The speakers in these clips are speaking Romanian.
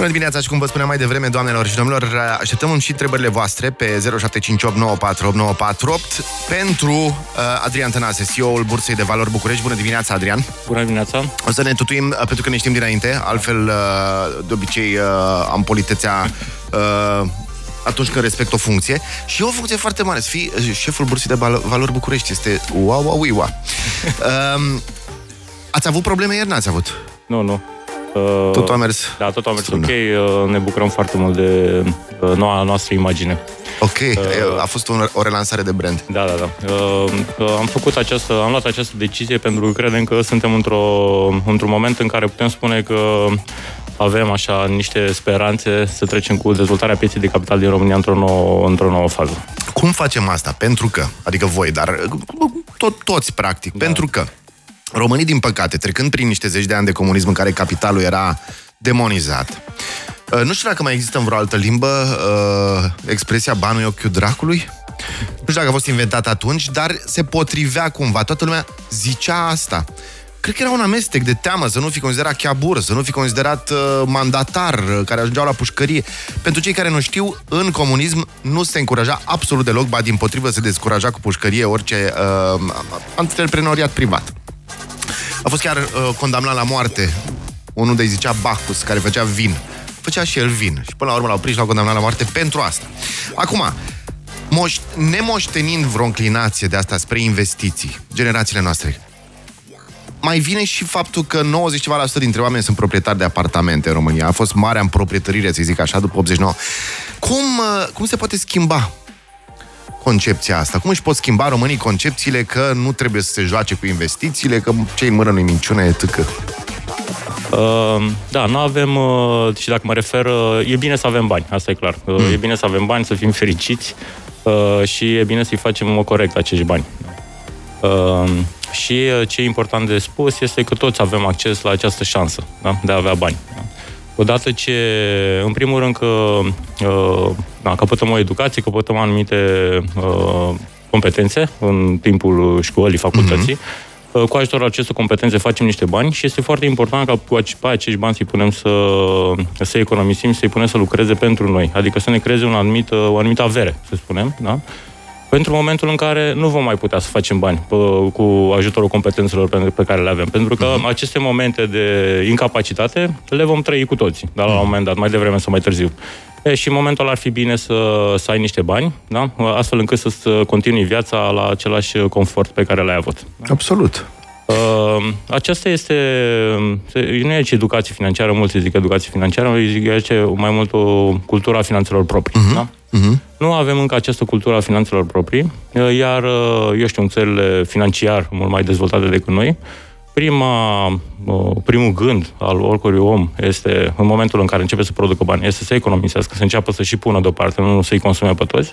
Bună dimineața și cum vă spuneam mai devreme, doamnelor și domnilor, așteptăm și întrebările voastre pe 0758948948 pentru uh, Adrian Tănase, CEO-ul Bursei de Valori București. Bună dimineața, Adrian! Bună dimineața! O să ne tutuim uh, pentru că ne știm dinainte, altfel uh, de obicei uh, am politețea uh, atunci când respect o funcție și e o funcție foarte mare. Să fii uh, șeful Bursei de Valori București este wow, wow, wow. uh, ați avut probleme ieri? N-ați avut? Nu, nu. Uh, tot a mers. Da, tot a mers Sună. ok. Uh, ne bucurăm foarte mult de uh, noua noastră imagine. Ok, uh, a fost un, o relansare de brand. Da, da, da. Uh, am făcut această, am luat această decizie pentru că credem că suntem într-o, într-un moment în care putem spune că avem așa niște speranțe să trecem cu dezvoltarea pieței de capital din România într-o nouă, într-o nouă fază. Cum facem asta? Pentru că, adică voi, dar tot, toți practic, da. pentru că Românii, din păcate, trecând prin niște zeci de ani de comunism în care capitalul era demonizat, uh, nu știu dacă mai există în vreo altă limbă uh, expresia banul e ochiul dracului. Nu știu dacă a fost inventat atunci, dar se potrivea cumva. Toată lumea zicea asta. Cred că era un amestec de teamă să nu fi considerat chiabur, să nu fi considerat uh, mandatar uh, care ajungeau la pușcărie. Pentru cei care nu știu, în comunism nu se încuraja absolut deloc, ba din potrivă se descuraja cu pușcărie orice uh, antreprenoriat privat. A fost chiar uh, condamnat la moarte unul de zicea Bacchus, care făcea vin. Făcea și el vin. Și până la urmă l-au prins și l-au condamnat la moarte pentru asta. Acum, moș- nemoștenind vreo înclinație de asta spre investiții, generațiile noastre, mai vine și faptul că 90 ceva la sută dintre oameni sunt proprietari de apartamente în România. A fost marea împroprietărire, să zic așa, după 89. Cum, uh, cum se poate schimba concepția asta? Cum își pot schimba românii concepțiile că nu trebuie să se joace cu investițiile, că cei în mână nu-i minciună, e tâcă? Uh, da, nu avem, uh, și dacă mă refer, uh, e bine să avem bani, asta e clar. Uh, mm. E bine să avem bani, să fim fericiți uh, și e bine să-i facem corect acești bani. Uh, și uh, ce e important de spus este că toți avem acces la această șansă da? de a avea bani. Da? Odată ce, în primul rând, că uh, da, căpătăm o educație, căpătăm anumite uh, competențe în timpul școlii, facultății, uh-huh. cu ajutorul acestor competențe facem niște bani și este foarte important ca cu acești bani să-i punem să, să economisim, să-i punem să lucreze pentru noi. Adică să ne creeze un anumit, o anumită avere, să spunem, da? Pentru momentul în care nu vom mai putea să facem bani pe, cu ajutorul competențelor pe, pe care le avem. Pentru că uh-huh. aceste momente de incapacitate le vom trăi cu toții, dar la un moment dat, mai devreme sau mai târziu. E, și în momentul ar fi bine să, să ai niște bani, da? astfel încât să continui viața la același confort pe care l-ai avut. Da? Absolut. Uh, aceasta este, nu e ce educație financiară, mulți zic educație financiară, zic ce mai mult o cultură a finanțelor proprii. Uh-huh. Da? Uh-huh. Nu avem încă această cultură a finanțelor proprii, uh, iar, uh, eu știu, în țările financiar mult mai dezvoltate decât noi, prima, uh, primul gând al oricărui om este, în momentul în care începe să producă bani, este să economisească, să înceapă să și pună deoparte, nu să-i consume pe toți.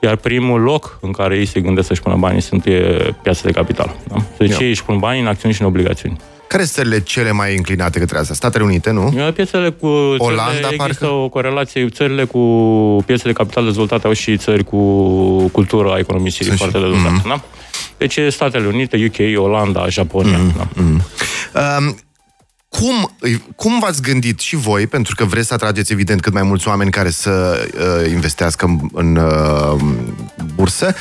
Iar primul loc în care ei se gândesc să-și pună banii sunt pe piața de capital. Da? Deci ei își pun banii în acțiuni și în obligațiuni. Care sunt țările cele mai înclinate către asta? Statele Unite, nu? Piețele cu... Olanda, țările, parcă? Există o corelație. Țările cu piețe de capital dezvoltate au și țări cu cultura economisirii foarte și... dezvoltate. Mm-hmm. Da? Deci Statele Unite, UK, Olanda, Japonia. Mm-hmm. Da? Mm-hmm. Um, cum, cum v-ați gândit și voi, pentru că vreți să atrageți evident cât mai mulți oameni care să uh, investească în, în uh, bursă,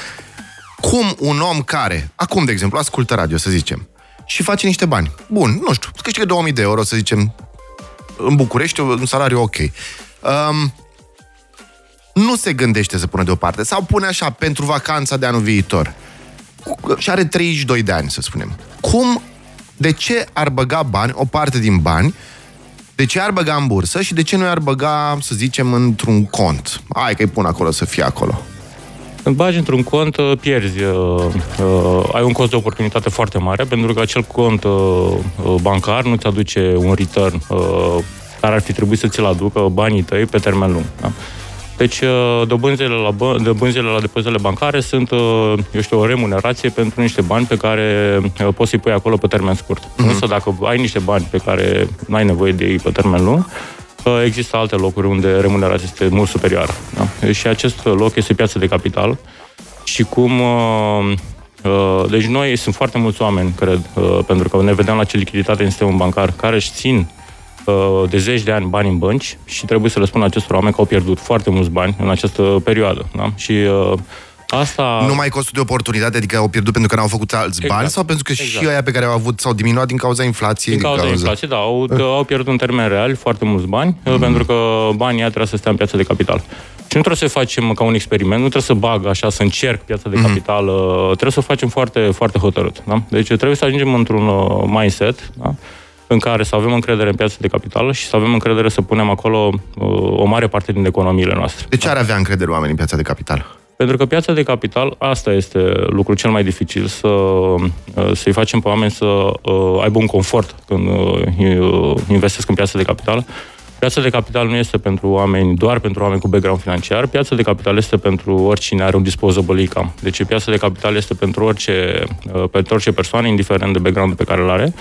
cum un om care, acum de exemplu, ascultă radio, să zicem, și face niște bani. Bun, nu știu, câștigă 2000 de euro, să zicem, în București, un salariu ok. Um, nu se gândește să pună deoparte sau pune așa pentru vacanța de anul viitor și are 32 de ani, să spunem. Cum, de ce ar băga bani, o parte din bani, de ce ar băga în bursă și de ce nu ar băga, să zicem, într-un cont? Hai că-i pun acolo să fie acolo. Când bagi într-un cont, uh, pierzi. Uh, uh, ai un cost de oportunitate foarte mare, pentru că acel cont uh, uh, bancar nu-ți aduce un return uh, care ar fi trebuit să ți-l aducă banii tăi pe termen lung. Da? Deci, uh, dobânzile la, bă- dobânzile la depozitele bancare sunt, uh, eu știu, o remunerație pentru niște bani pe care poți să-i pui acolo pe termen scurt. Uh-huh. Însă, dacă ai niște bani pe care nu ai nevoie de ei pe termen lung, există alte locuri unde remunerația este mult superioară. Da? Și acest loc este piața de capital și cum... Uh, uh, deci noi sunt foarte mulți oameni, cred, uh, pentru că ne vedem la ce lichiditate în sistemul bancar, care își țin uh, de zeci de ani bani în bănci și trebuie să le spun acestor oameni că au pierdut foarte mulți bani în această perioadă. Da? Și uh, Asta... Nu mai costul de oportunitate, adică au pierdut pentru că n-au făcut alți exact. bani sau pentru că exact. și aia pe care au avut s-au diminuat din cauza inflației? Din cauza, din cauza... inflației, da. Au, au pierdut în termeni reali foarte mulți bani, mm. pentru că banii trebuie să stea în piața de capital. Și nu trebuie să facem ca un experiment, nu trebuie să bag așa, să încerc piața de mm. capital, mm. trebuie să o facem foarte, foarte hotărât. Da? Deci trebuie să ajungem într-un uh, mindset da? în care să avem încredere în piața de capital și să avem încredere să punem acolo uh, o mare parte din economiile noastre. De ce ar avea încredere oamenii în piața de capital? Pentru că piața de capital, asta este lucrul cel mai dificil, să, uh, să-i facem pe oameni să uh, aibă un confort când uh, investesc în piața de capital. Piața de capital nu este pentru oameni, doar pentru oameni cu background financiar. Piața de capital este pentru oricine are un disposable income. Deci piața de capital este pentru orice, pentru orice persoană, indiferent de background pe care îl are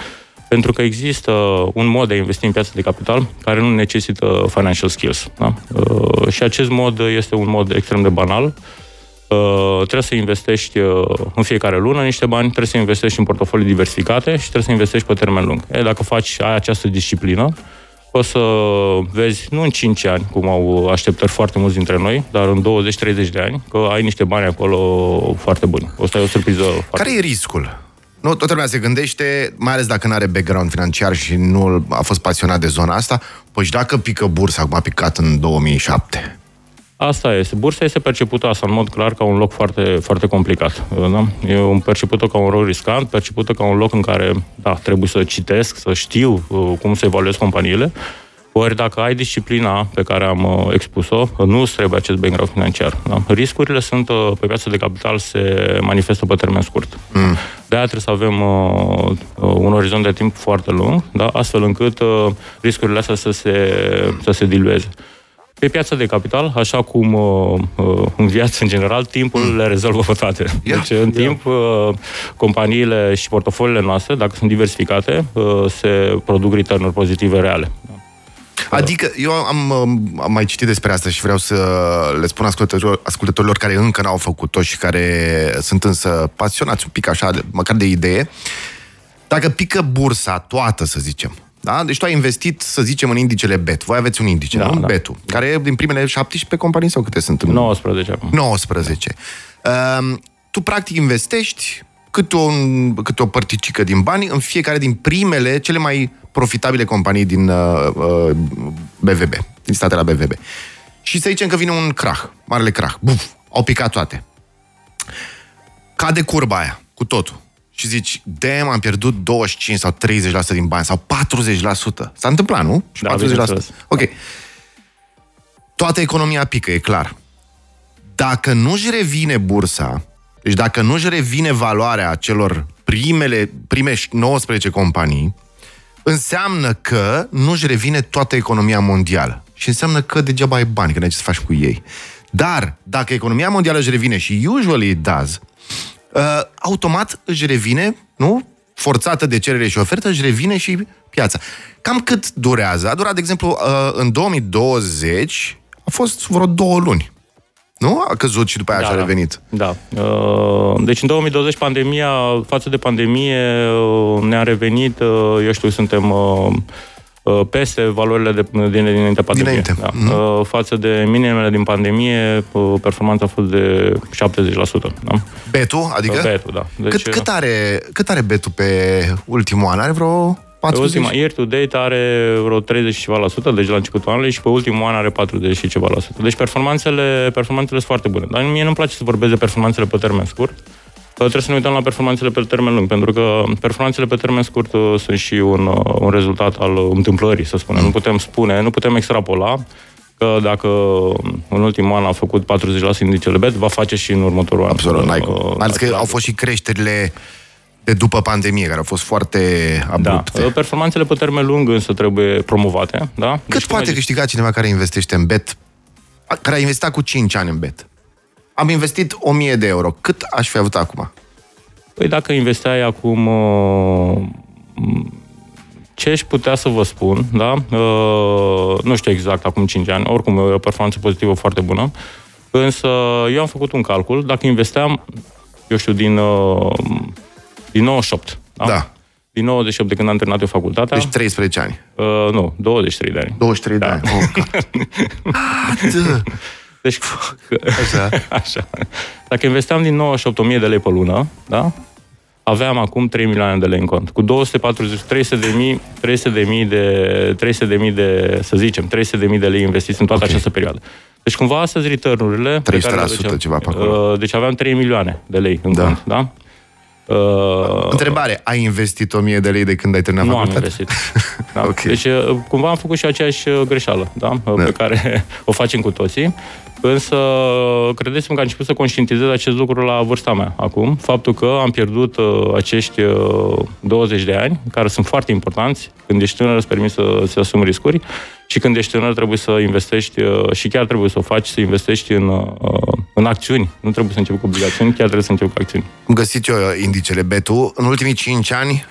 pentru că există un mod de a investi în piața de capital care nu necesită financial skills. Da? și acest mod este un mod extrem de banal, Uh, trebuie să investești uh, în fiecare lună niște bani, trebuie să investești în portofolii diversificate și trebuie să investești pe termen lung. E, dacă faci, ai această disciplină, o să vezi, nu în 5 ani, cum au așteptări foarte mulți dintre noi, dar în 20-30 de ani, că ai niște bani acolo foarte buni. O să ai o surpriză foarte Care e riscul? Nu, toată lumea se gândește, mai ales dacă nu are background financiar și nu a fost pasionat de zona asta, păi și dacă pică bursa, cum a picat în 2007, Asta este. Bursa este percepută asta în mod clar ca un loc foarte, foarte complicat. Da? E un percepută ca un loc riscant, percepută ca un loc în care da, trebuie să citesc, să știu uh, cum să evaluez companiile. Ori dacă ai disciplina pe care am uh, expus-o, nu îți trebuie acest background financiar. Da? Riscurile sunt uh, pe piața de capital se manifestă pe termen scurt. Mm. De aia trebuie să avem uh, un orizont de timp foarte lung, da? astfel încât uh, riscurile astea să se, să se dilueze. Pe piața de capital, așa cum uh, uh, în viață în general, timpul mm. le rezolvă pe toate. Yeah. Deci, în timp, uh, companiile și portofoliile noastre, dacă sunt diversificate, uh, se produc return pozitive reale. Adică, eu am, am mai citit despre asta și vreau să le spun ascultătorilor, ascultătorilor care încă n-au făcut-o și care sunt însă pasionați un pic așa, măcar de idee. Dacă pică bursa toată, să zicem, da? Deci tu ai investit, să zicem, în indicele BET. Voi aveți un indice, da, nu? Da. BET-ul, care e din primele 17 companii sau câte sunt? 19 acum. 19. Da. Uh, tu, practic, investești cât o, cât o părticică din bani în fiecare din primele, cele mai profitabile companii din uh, uh, BVB, din statele BVB. Și să zicem că vine un crah, marele crah. Buf, au picat toate. Cade curba aia, cu totul și zici, damn, am pierdut 25 sau 30% din bani sau 40%. S-a întâmplat, nu? Și da, 40%. Ok. Toată economia pică, e clar. Dacă nu-și revine bursa, deci dacă nu-și revine valoarea celor primele, prime 19 companii, înseamnă că nu-și revine toată economia mondială. Și înseamnă că degeaba ai bani, că nu ai ce să faci cu ei. Dar, dacă economia mondială își revine, și usually it does, uh, automat își revine, nu? Forțată de cerere și ofertă, își revine și piața. Cam cât durează? A durat, de exemplu, uh, în 2020 a fost vreo două luni. Nu? A căzut și după aia da, și a revenit. Da. Uh, deci în 2020 pandemia, față de pandemie, uh, ne-a revenit, uh, eu știu, suntem Uh, peste valorile de, din, dinainte pandemie. Dinainte. Da. Mm-hmm. Față de minimele din pandemie, uh, performanța a fost de 70%. Da? Betul? Adică? Betul, da. Deci, cât, cât, are, cât are betul pe ultimul an? Are vreo 40? Pe ultima, year to date are vreo 30 și ceva la sută, deci la începutul anului, și pe ultimul an are 40 și ceva la sută. Deci performanțele, performanțele sunt foarte bune. Dar mie nu-mi place să vorbesc de performanțele pe termen scurt, trebuie să ne uităm la performanțele pe termen lung, pentru că performanțele pe termen scurt uh, sunt și un, uh, un rezultat al întâmplării, să spunem. Nu putem spune, nu putem extrapola că dacă în ultimul an a făcut 40% indicele BET, va face și în următorul an. Absolut, n-ai cum. Uh, Mai că au fost și creșterile de după pandemie, care au fost foarte abrupte. Da. Performanțele pe termen lung însă trebuie promovate. Da? Cât deci, poate câștiga cineva care investește în bet, care a investit cu 5 ani în bet? Am investit 1000 de euro. Cât aș fi avut acum? Păi dacă investeai acum uh, ce aș putea să vă spun, da? Uh, nu știu exact acum 5 ani, oricum e o performanță pozitivă foarte bună, însă eu am făcut un calcul, dacă investeam, eu știu, din, uh, din 98, da? da. din 98 de când am terminat eu facultatea. Deci 13 ani. Uh, nu, 23 de ani. 23 Da. de ani. Oh, ca- Ah, Deci, Așa. așa. Dacă investeam din 98 1000 de lei pe lună, da? Aveam acum 3 milioane de lei în cont. Cu 240, 300 de mii, 300 de mii de, 300 de mii de, să zicem, 300 de mii de lei investiți în toată Ok. această perioadă. Deci cumva astăzi return-urile... pe 300% care le aduceam- ceva pe acolo. Uh, Deci aveam 3 milioane de lei în Da. cont, da? Uh, Întrebare, ai investit 1000 de lei de când ai terminat nu am facultatea? investit. Da. Ok. Deci, uh, cumva am făcut și aceeași uh, greșeală, da? Da. Pe care o facem cu toții. Însă, credeți-mă că am început să conștientizez acest lucru la vârsta mea acum. Faptul că am pierdut uh, acești uh, 20 de ani, care sunt foarte importanți. Când ești tânăr, îți permis să, să asumi riscuri și când ești tânăr trebuie să investești uh, și chiar trebuie să o faci, să investești în, uh, în acțiuni. Nu trebuie să începi cu obligațiuni, chiar trebuie să începi cu acțiuni. Am găsit eu indicele Betu. În ultimii 5 ani,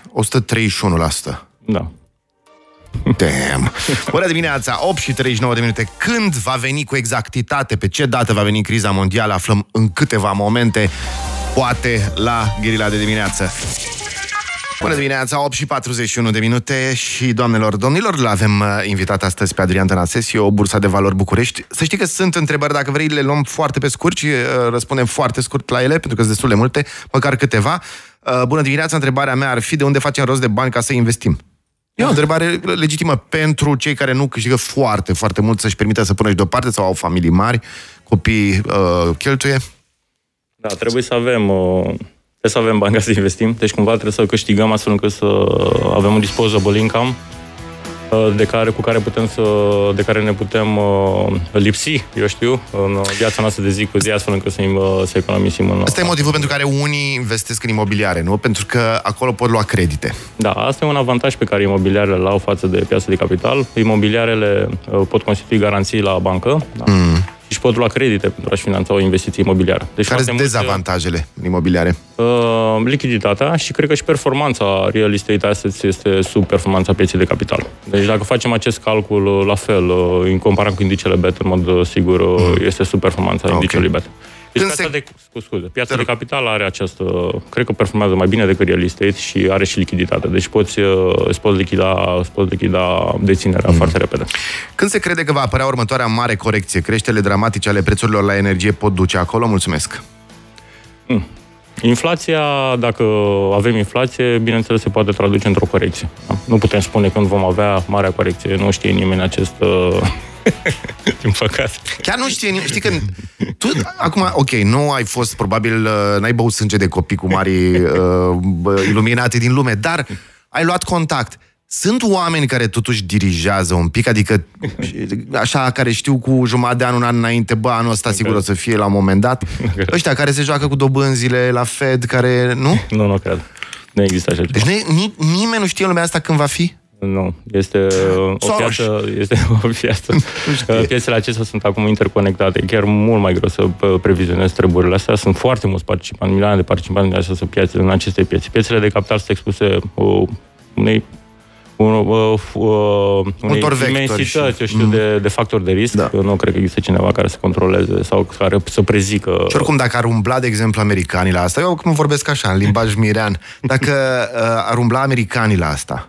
131%. Da. Damn! Bună dimineața, 8 și 39 de minute. Când va veni cu exactitate, pe ce dată va veni criza mondială, aflăm în câteva momente, poate la Gherila de dimineață. Bună dimineața, 8 și 41 de minute și doamnelor, domnilor, l-avem uh, invitat astăzi pe Adrian Tănasescu, Bursa de Valori București. Să știi că sunt întrebări, dacă vrei, le luăm foarte pe scurt și uh, răspundem foarte scurt la ele, pentru că sunt destul de multe, măcar câteva. Uh, Bună dimineața, întrebarea mea ar fi de unde facem rost de bani ca să investim? E o întrebare legitimă pentru cei care nu câștigă foarte, foarte mult să-și permită să pună și deoparte sau au familii mari, copii uh, cheltuie. Da, trebuie să avem uh, trebuie să avem bani ca să investim, deci cumva trebuie să câștigăm astfel încât să avem un disposable income uh, de care, cu care putem să, de care ne putem uh, lipsi, eu știu, în viața noastră de zi cu zi, astfel încât să, uh, să economisim în... Asta e motivul pentru care unii investesc în imobiliare, nu? Pentru că acolo pot lua credite. Da, asta e un avantaj pe care imobiliarele îl au față de piața de capital. Imobiliarele uh, pot constitui garanții la bancă da? mm. Și își pot lua credite pentru a-și finanța o investiție imobiliară. Deci Care foarte sunt mulți, dezavantajele în imobiliare? Uh, lichiditatea și cred că și performanța real estate assets este sub performanța pieței de capital. Deci dacă facem acest calcul uh, la fel, uh, în comparat cu indicele BET, în mod uh, sigur, uh, este sub performanța Ok. indicele BET. Deci Când piața, se- de, scu- scuze, piața de capital are această, cred că performează mai bine decât real estate și are și lichiditate. Deci poți, uh, îți poți lichida, îți poți lichida deținerea foarte repede. Când se crede că va apărea următoarea mare corecție? Creșterile dramatice ale prețurilor la energie pot duce acolo? Mulțumesc! Inflația, dacă avem inflație, bineînțeles se poate traduce într-o corecție. Da? Nu putem spune când vom avea marea corecție, nu știe nimeni acest... uh, Din păcate. Chiar nu știe nimeni. Știi că tu, acum, ok, nu ai fost, probabil, uh, n-ai băut sânge de copii cu mari uh, bă, iluminate din lume, dar ai luat contact. Sunt oameni care totuși dirigează un pic, adică așa, care știu cu jumătate de an, un an înainte, bă, anul ăsta sigur o să fie la un moment dat. Ăștia care se joacă cu dobânzile la Fed, care, nu? Nu, nu cred. Nu există așa ceva. Deci ni, ni, nimeni nu știe în lumea asta când va fi? Nu, este uh, o Soros. piață, este o piață. Uh, Piețele acestea sunt acum interconectate. E chiar mult mai greu să uh, previzionezi treburile astea. Sunt foarte mulți participanți, milioane de participanți în aceste piețe, în aceste piețe. Piețele de capital sunt expuse uh, unei un, uh, uh, unei Multor vectori imensități, și- eu știu, de, de factori de risc. Da. Eu nu cred că există cineva care să controleze sau care să prezică. Și oricum, dacă ar umbla, de exemplu, americanii la asta, eu acum vorbesc așa, în limbaj mirean, dacă uh, ar umbla americanii la asta,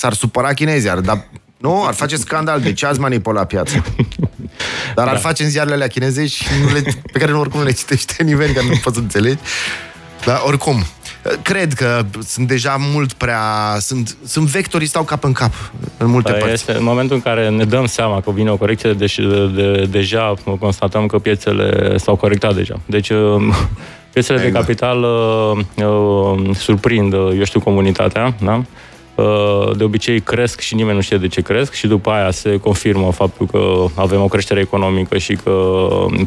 s-ar supăra chinezii, ar, dar nu, ar face scandal, de ce ați manipulat piața? Dar ar face în ziarele alea chinezești și nu le, pe care nu oricum nu le citește nimeni, că nu poți să înțelegi. Dar oricum, cred că sunt deja mult prea... Sunt, sunt vectorii stau cap în cap în multe Da, părți. Este în momentul în care ne dăm seama că vine o corecție, deci de, de, deja constatăm că piețele s-au corectat deja. Deci uh, piețele de Exact. capital uh, uh, surprind, uh, eu știu, comunitatea, da? Uh, de obicei cresc și nimeni nu știe de ce cresc și după aia se confirmă faptul că avem o creștere economică și că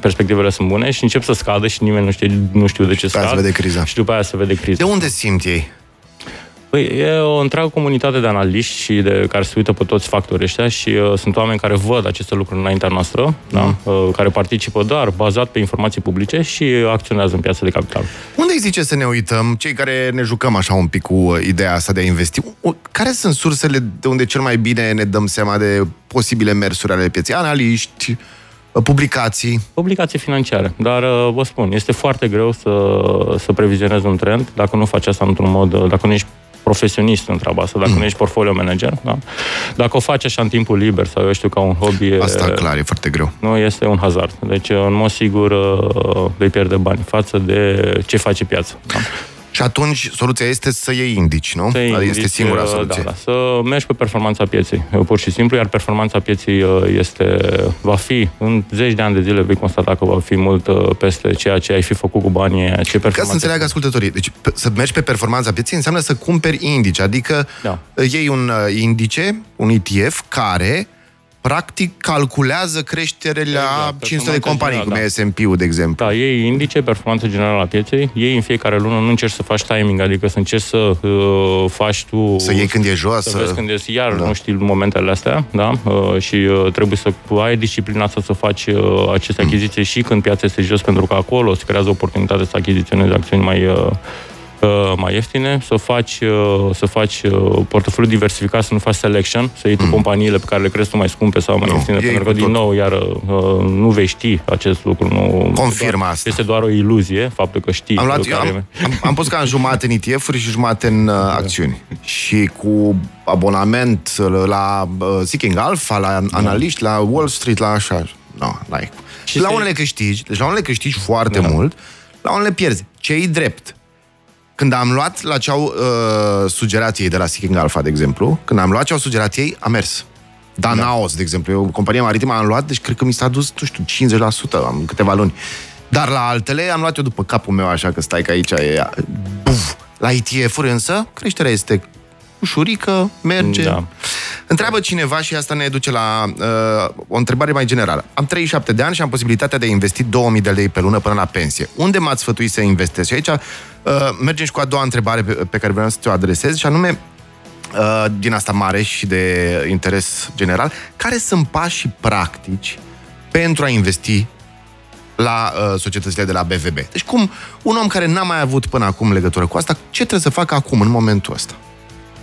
perspectivele sunt bune și încep să scadă și nimeni nu, știe, nu știu de ce După aia scad. se vede criza. Și după aia se vede criza. De unde simt ei? Păi, e o întreagă comunitate de analiști și de care se uită pe toți factorii ăștia și uh, sunt oameni care văd aceste lucruri înaintea noastră, da? uh, care participă doar bazat pe informații publice și acționează în piața de capital. Unde îi zice să ne uităm, cei care ne jucăm așa un pic cu uh, ideea asta de a investi? U- Care sunt sursele de unde cel mai bine ne dăm seama de posibile mersuri ale pieței? Analiști, uh, publicații. Obligații financiare, dar uh, vă spun, este foarte greu să, să previzionezi un trend dacă nu faci asta într-un mod, uh, dacă nu ești profesionist în treaba asta, dacă mm. nu ești portfolio manager. Da? Dacă o faci așa în timpul liber sau eu știu ca un hobby... Asta, clar, e foarte greu. Nu, este un hazard. Deci, în mod sigur, vei pierde bani față de ce face piața. Da? Și atunci soluția este să iei indici, nu? Să adică indici, este singura uh, soluție. Da, da, să mergi pe performanța pieței, uh, pur și simplu, iar performanța pieței uh, este, va fi, în zeci de ani de zile vei constata că va fi mult peste ceea ce ai fi făcut cu banii, ce performanță... Ca să înțeleagă ascultătorii, deci să mergi pe performanța pieței înseamnă să cumperi indici, adică da. iei un indice, un ETF, care practic calculează creșterile la exact, 500 de companii, general, cum da. e S&P-ul, de exemplu. Da, ei indice performanța generală a pieței, ei în fiecare lună nu încerci să faci timing, adică să încerci să uh, faci tu... Să iei când e jos. Să vezi când e, iar da. nu știi momentele astea, da? Uh, și uh, trebuie să ai disciplina asta să faci uh, aceste mm. achiziții mm. și când piața este jos, pentru că acolo se creează oportunitate să achiziționezi acțiuni mai... Uh, Uh, mai ieftine, să faci, uh, să faci uh, portofoliu diversificat, să nu faci selection, să iei tu mm. companiile pe care le crezi tu mai scumpe sau mai no, ieftine, pentru că, din tot. nou, iar nu vei ști acest lucru. Nu, Confirm doar, asta. Este doar o iluzie, faptul că știi. Am, luat, care... am, am, am pus ca în jumate în ETF-uri și jumate în uh, acțiuni. Și cu abonament la uh, Seeking Alpha, la da. analiști, la Wall Street, la așa. No, like. Și la unele câștigi, deci la unele câștigi foarte da. mult, la unele pierzi. Ce-i drept? Când am luat la ce au uh, sugerat ei de la Seeking Alpha, de exemplu, când am luat ce au sugerat ei, a mers. Danaos, da. de exemplu, o companie maritimă am luat, deci cred că mi s-a dus, nu știu, 50%, am câteva luni. Dar la altele am luat eu după capul meu, așa că stai că aici e... Buf. La ETF-uri însă, creșterea este ușurică, merge. Da. Întreabă cineva și asta ne duce la uh, o întrebare mai generală. Am 37 de ani și am posibilitatea de a investi 2000 de lei pe lună până la pensie. Unde m-ați sfătuit să investesc? Și aici uh, mergem și cu a doua întrebare pe, pe care vreau să ți-o adresez și anume uh, din asta mare și de interes general. Care sunt pașii practici pentru a investi la uh, societățile de la BVB. Deci cum un om care n-a mai avut până acum legătură cu asta, ce trebuie să facă acum, în momentul ăsta?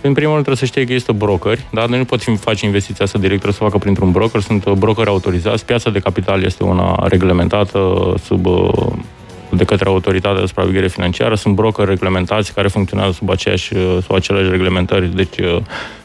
În primul rând trebuie să știe că există brokeri, dar noi nu putem face investiția asta direct, trebuie să facă printr-un broker, sunt uh, brokeri autorizați, piața de capital este una reglementată sub uh, de către autoritatea de supraveghere financiară, sunt brokeri reglementați care funcționează sub aceeași, uh, sub aceleași reglementări, deci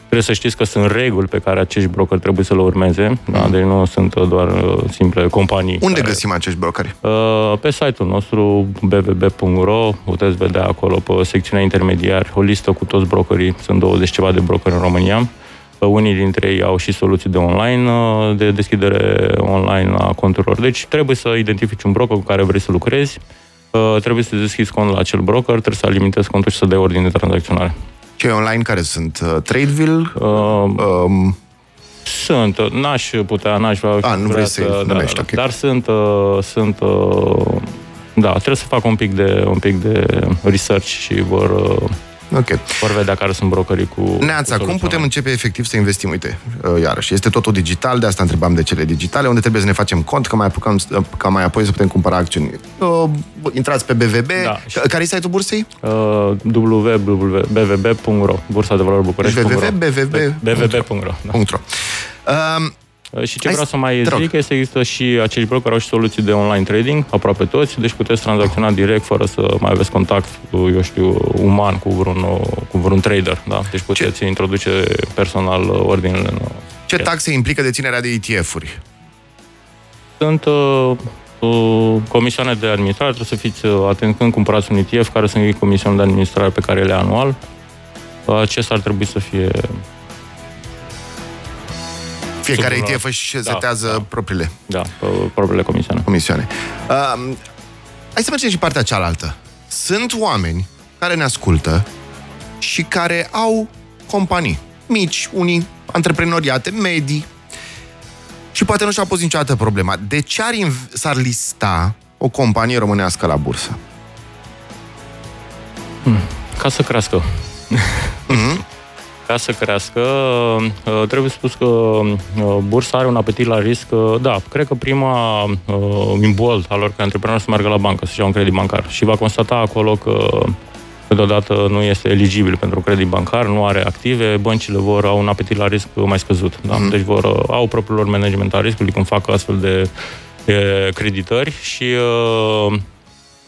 Trebuie să știți că sunt reguli pe care acești brokeri trebuie să le urmeze, da? Mm. deci nu sunt doar uh, simple companii. Unde care... găsim acești brokeri? Uh, pe site-ul nostru bbb.ro puteți vedea acolo pe secțiunea intermediar o listă cu toți brokerii, sunt 20 ceva de brokeri în România. Uh, unii dintre ei au și soluții de online, de deschidere online a conturilor. Deci trebuie să identifici un broker cu care vrei să lucrezi, trebuie să deschizi cont la acel broker, trebuie să alimentezi contul și să dai ordine de tranzacționare. Cei online care sunt? Uh, Tradeville? Uh, um, sunt, n-aș putea, n-aș vrea... A, nu vrei să da, numești, da, okay. Dar sunt, uh, sunt uh, da, trebuie să fac un pic de, un pic de research și vor... Uh, Ok. Vor vedea care sunt brokerii cu... Neața, cu cum putem începe efectiv să investim? Uite, uh, iarăși, este totul digital, de asta întrebam de cele digitale, unde trebuie să ne facem cont, că mai apucăm, uh, ca mai apoi să putem cumpăra acțiuni. Uh, intrați pe BVB. Da. Care e site-ul bursei? Uh, www.bvb.ro Bursa de valori București. www.bvb.ro Da. Uh, și ce vreau să mai zic este că există și acești brokeri au și soluții de online trading, aproape toți, deci puteți tranzacționa direct fără să mai aveți contact, eu știu, uman cu vreun, cu vreun trader, da? Deci puteți ce? introduce personal ordinele. În ce taxe implică deținerea de ETF-uri? Sunt uh, uh, comisioane de administrare, trebuie să fiți uh, atenți când cumpărați un ETF, care sunt comisioane de administrare pe care le anual. Uh, acesta ar trebui să fie fiecare ETF își da, setează da, propriile. Da, propriile comisioane. comisioane. Uh, hai să mergem și partea cealaltă. Sunt oameni care ne ascultă și care au companii mici, unii antreprenoriate, medii, și poate nu și-au pus niciodată problema. De ce ar inv- s-ar lista o companie românească la bursă? Hmm. Ca să crească. Mm-hmm ca să crească, uh, trebuie spus că uh, bursa are un apetit la risc. Uh, da, cred că prima imbol al oricărui antreprenor să meargă la bancă, să-și ia un credit bancar și va constata acolo că deodată nu este eligibil pentru credit bancar, nu are active, băncile vor au un apetit la risc mai scăzut. Da? Mm. Deci vor au propriul lor management al riscului când fac astfel de, de creditări și uh,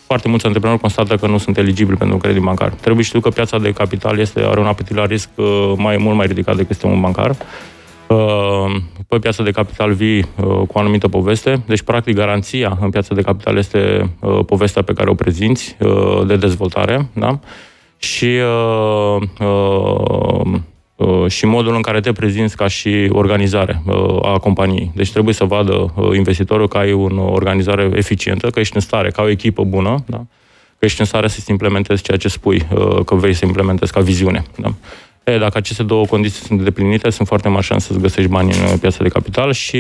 foarte mulți antreprenori constată că nu sunt eligibili pentru un credit bancar. Trebuie știu că piața de capital este, are un apetit la risc uh, mai, mult mai ridicat decât este un bancar. Uh, pe piața de capital vii uh, cu o anumită poveste, deci practic garanția în piața de capital este povestea pe care o prezinți de dezvoltare, da? Și și modul în care te prezinți ca și organizare a companiei. Deci trebuie să vadă investitorul că ai o organizare eficientă, că ești în stare, ca o echipă bună, da? că ești în stare să implementezi ceea ce spui că vrei să implementezi ca viziune. Da? E, dacă aceste două condiții sunt deplinite, sunt foarte mari șanse să găsești bani în piața de capital și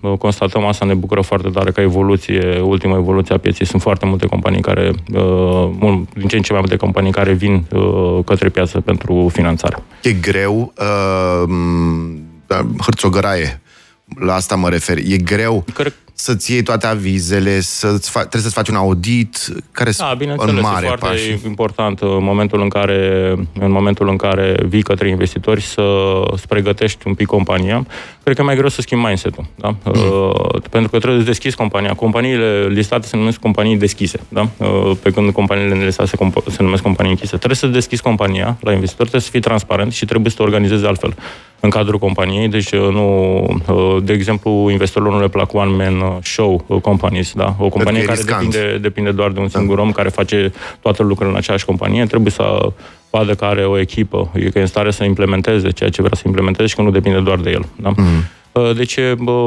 uh, constatăm asta, ne bucură foarte tare ca evoluție, ultima evoluție a pieței. Sunt foarte multe companii care, uh, din ce în ce mai multe companii care vin uh, către piață pentru finanțare. E greu, uh, hârțogăraie, la asta mă refer. E greu Cred să-ți iei toate avizele, să-ți fa- trebuie să-ți faci un audit, care da, în mare e foarte pași. important în momentul în care, în momentul în care vii către investitori să îți pregătești un pic compania. Cred că e mai greu să schimbi mindset-ul. Da? Mm. Uh, pentru că trebuie să deschizi compania. Companiile listate se numesc companii deschise. Da? Uh, pe când companiile nelistate se, comp- se numesc companii închise. Trebuie să deschizi compania la investitori, trebuie să fii transparent și trebuie să te organizezi altfel în cadrul companiei, deci uh, nu, uh, de exemplu, investitorilor nu le plac one-man uh, show companies, da? O companie care depinde, depinde doar de un singur da. om care face toate lucrurile în aceeași companie, trebuie să vadă că are o echipă, e că e în stare să implementeze ceea ce vrea să implementeze și că nu depinde doar de el. Da? Mm. Uh, deci,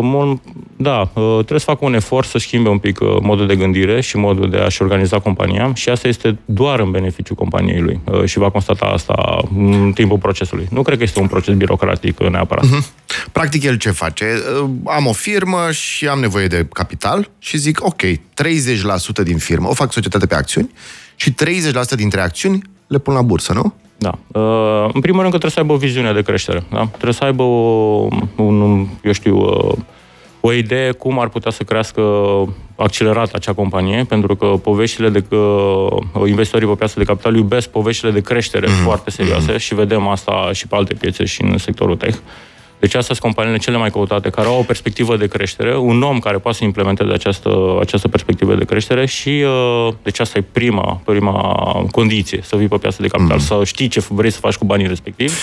mult, da, uh, trebuie să facă un efort să schimbe un pic uh, modul de gândire și modul de a-și organiza compania și asta este doar în beneficiul companiei lui și va constata asta în timpul procesului. Nu cred că este un proces birocratic neapărat. Uh-huh. Practic, el ce face? Am o firmă și am nevoie de capital și zic, ok, 30% din firmă o fac societate pe acțiuni și 30% dintre acțiuni le pun la bursă, nu? Da. Uh, în primul rând că trebuie să aibă o viziune de creștere. Da? Trebuie să aibă o, un, eu știu, uh, o idee cum ar putea să crească accelerat acea companie, pentru că poveștile de că uh, investitorii pe piața de capital iubesc poveștile de creștere mm-hmm. foarte serioase mm-hmm. și vedem asta și pe alte piețe și în sectorul tech. Deci astea sunt companiile cele mai căutate, care au o perspectivă de creștere, un om care poate să implementeze această, această perspectivă de creștere și uh, deci asta e prima, prima condiție, să vii pe piața de capital, mm. să știi ce vrei să faci cu banii respectivi.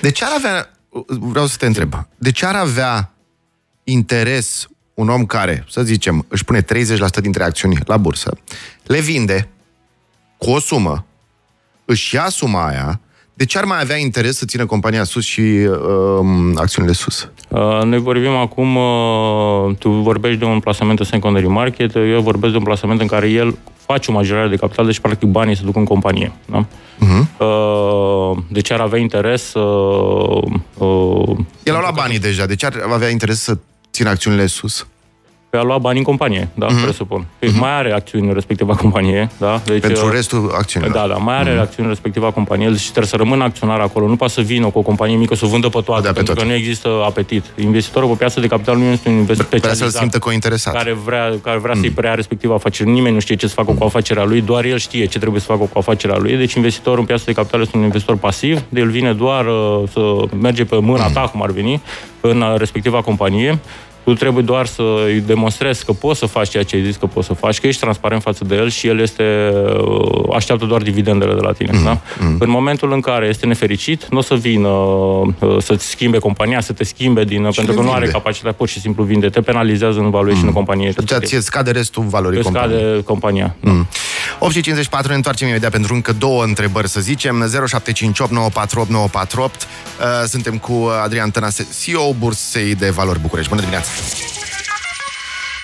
De ce ar avea, vreau să te întreb, de ce ar avea interes un om care, să zicem, își pune 30% dintre acțiuni la bursă, le vinde cu o sumă, își ia suma aia, de ce ar mai avea interes să țină compania sus și uh, acțiunile sus? Uh, noi vorbim acum, uh, tu vorbești de un plasament în secondary market, eu vorbesc de un plasament în care el face o majorare de capital, deci practic banii se duc în companie. Da? Uh-huh. Uh, de ce ar avea interes Uh, uh, el a luat banii deja, de ce ar avea interes să țină acțiunile sus? Pe a lua bani în companie, da, mm-hmm. presupun. Mm-hmm. Mai are acțiuni în respectiva companie, da? Deci, Pentru uh, restul acțiunilor. Da, da, mai are mm-hmm. acțiuni în respectiva companie și trebuie să rămână acționar acolo. Nu poate să vină cu o companie mică să o vândă pe toate, da, pe pentru tot. că nu există apetit. Investitorul pe piață de capital nu este un investitor specializat. să-l simtă cointeresat. Care vrea, care vrea mm. să-i preia respectiva afacere. Nimeni nu știe ce să facă mm. cu afacerea lui, doar el știe ce trebuie să facă cu afacerea lui. Deci investitorul în piață de capital este un investitor pasiv, de el vine doar uh, să merge pe mâna mm. ta, cum ar veni, în uh, respectiva companie tu trebuie doar să îi demonstrezi că poți să faci ceea ce ai zis că poți să faci, că ești transparent față de el și el este uh, așteaptă doar dividendele de la tine. Mm, da? mm. În momentul în care este nefericit, nu o să vină uh, să-ți schimbe compania, să te schimbe din, și pentru că nu are capacitatea, pur și simplu vinde, te penalizează în valuation mm. în companie. Deci ți scade restul valorii companiei. scade compania. Da. Mm. 8 și 54, ne întoarcem imediat pentru încă două întrebări, să zicem. 0758 948 948. Uh, suntem cu Adrian Tănase, CEO Bursei de Valori București. Bună dimineața!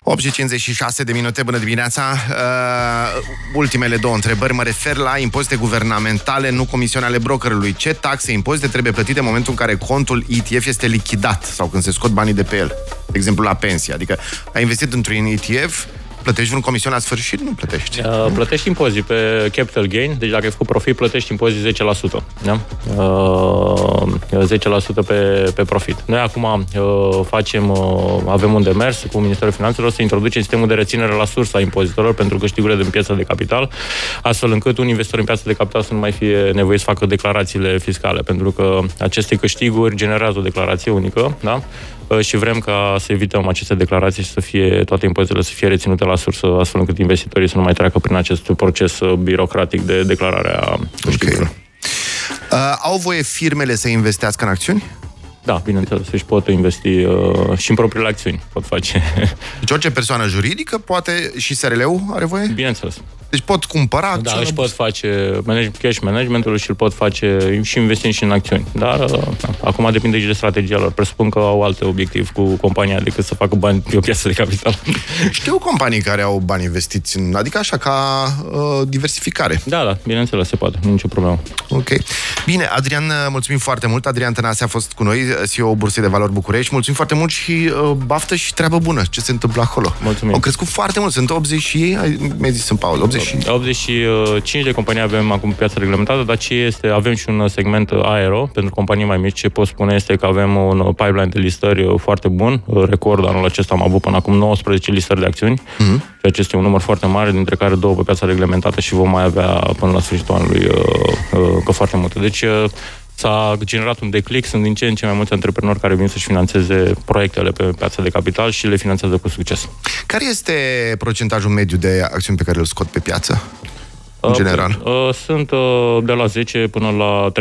8 și 56 de minute, bună dimineața. Uh, ultimele două întrebări mă refer la impozite guvernamentale, nu comisiune ale brokerului. Ce taxe, impozite trebuie plătite în momentul în care contul ETF este lichidat sau când se scot banii de pe el? De exemplu, la pensie. Adică ai investit într-un ETF, Plătești vreun comision la sfârșit? Nu plătești. Uh, plătești impozit pe capital gain, deci dacă ai făcut profit, plătești impozit 10%. Da? Uh, 10% pe, pe profit. Noi acum uh, facem, uh, avem un demers cu Ministerul Finanțelor să introducem sistemul de reținere la sursa impozitelor pentru câștigurile din piața de capital, astfel încât un investitor în piața de capital să nu mai fie nevoie să facă declarațiile fiscale, pentru că aceste câștiguri generează o declarație unică, da? Și vrem ca să evităm aceste declarații și să fie toate impozitele să fie reținute la sursă, astfel încât investitorii să nu mai treacă prin acest proces birocratic de declarare a câștigurilor. Okay. Uh, au voie firmele să investească în acțiuni? Da, bineînțeles, și pot investi uh, și în propriile acțiuni, pot face. Deci orice persoană juridică poate, și SRL-ul are voie? Bineînțeles. Deci pot cumpăra da, acțiuni. Da, și pot face manage, cash managementul și îl pot face și investind și în acțiuni. Dar uh, acum depinde și de strategia lor. Presupun că au alte obiectiv cu compania decât să facă bani pe o piață de capital. Știu companii care au bani investiți în, adică așa ca uh, diversificare. Da, da, bineînțeles, se poate, nicio problemă. Ok. Bine, Adrian, mulțumim foarte mult. Adrian Tănase a fost cu noi, CEO Bursei de Valori București. Mulțumim foarte mult și uh, baftă și treabă bună. Ce se întâmplă acolo? Mulțumim. Au crescut foarte mult. Sunt 80 și ei, mi-ai zis în Paul, 80 85 de companii avem acum piața reglementată, dar ce este, avem și un segment aero pentru companii mai mici. Ce pot spune este că avem un pipeline de listări foarte bun. Record anul acesta am avut până acum 19 listări de acțiuni, uh-huh. ceea ce este un număr foarte mare, dintre care două pe piața reglementată și vom mai avea până la sfârșitul anului uh, uh, că foarte multe. Deci uh, s-a generat un declic, sunt din ce în ce mai mulți antreprenori care vin să-și financeze proiectele pe piața de capital și le finanțează cu succes. Care este procentajul mediu de acțiuni pe care îl scot pe piață? În general? Uh, sunt uh, de la 10 până la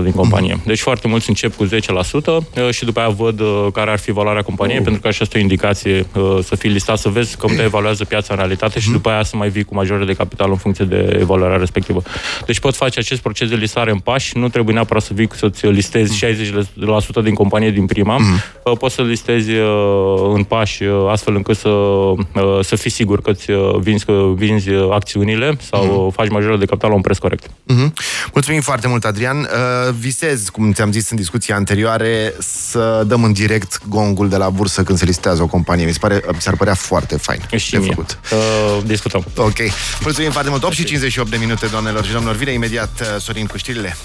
30-40% din companie. Mm. Deci foarte mulți încep cu 10% uh, și după aia văd care ar fi valoarea companiei, oh. pentru că așa este o indicație să fii listat, să vezi cum te evaluează piața în realitate mm. și după aia să mai vii cu majoră de capital în funcție de evaluarea respectivă. Deci poți face acest proces de listare în pași, nu trebuie neapărat să vii să-ți listezi mm. 60% din companie din prima, mm. poți să listezi în pași astfel încât să, să fii sigur că îți vinzi, că vinzi acțiunile sau mm-hmm. faci majoră de capital la un preț corect. Mm-hmm. Mulțumim foarte mult, Adrian. Uh, visez, cum ți-am zis în discuția anterioare, să dăm în direct gongul de la bursă când se listează o companie. Mi se pare, mi s-ar părea foarte fain și de mie. făcut. Uh, discutăm. Ok. Mulțumim foarte mult. 8 și 58 de minute, doamnelor și domnilor. Vine imediat uh, Sorin cu știrile.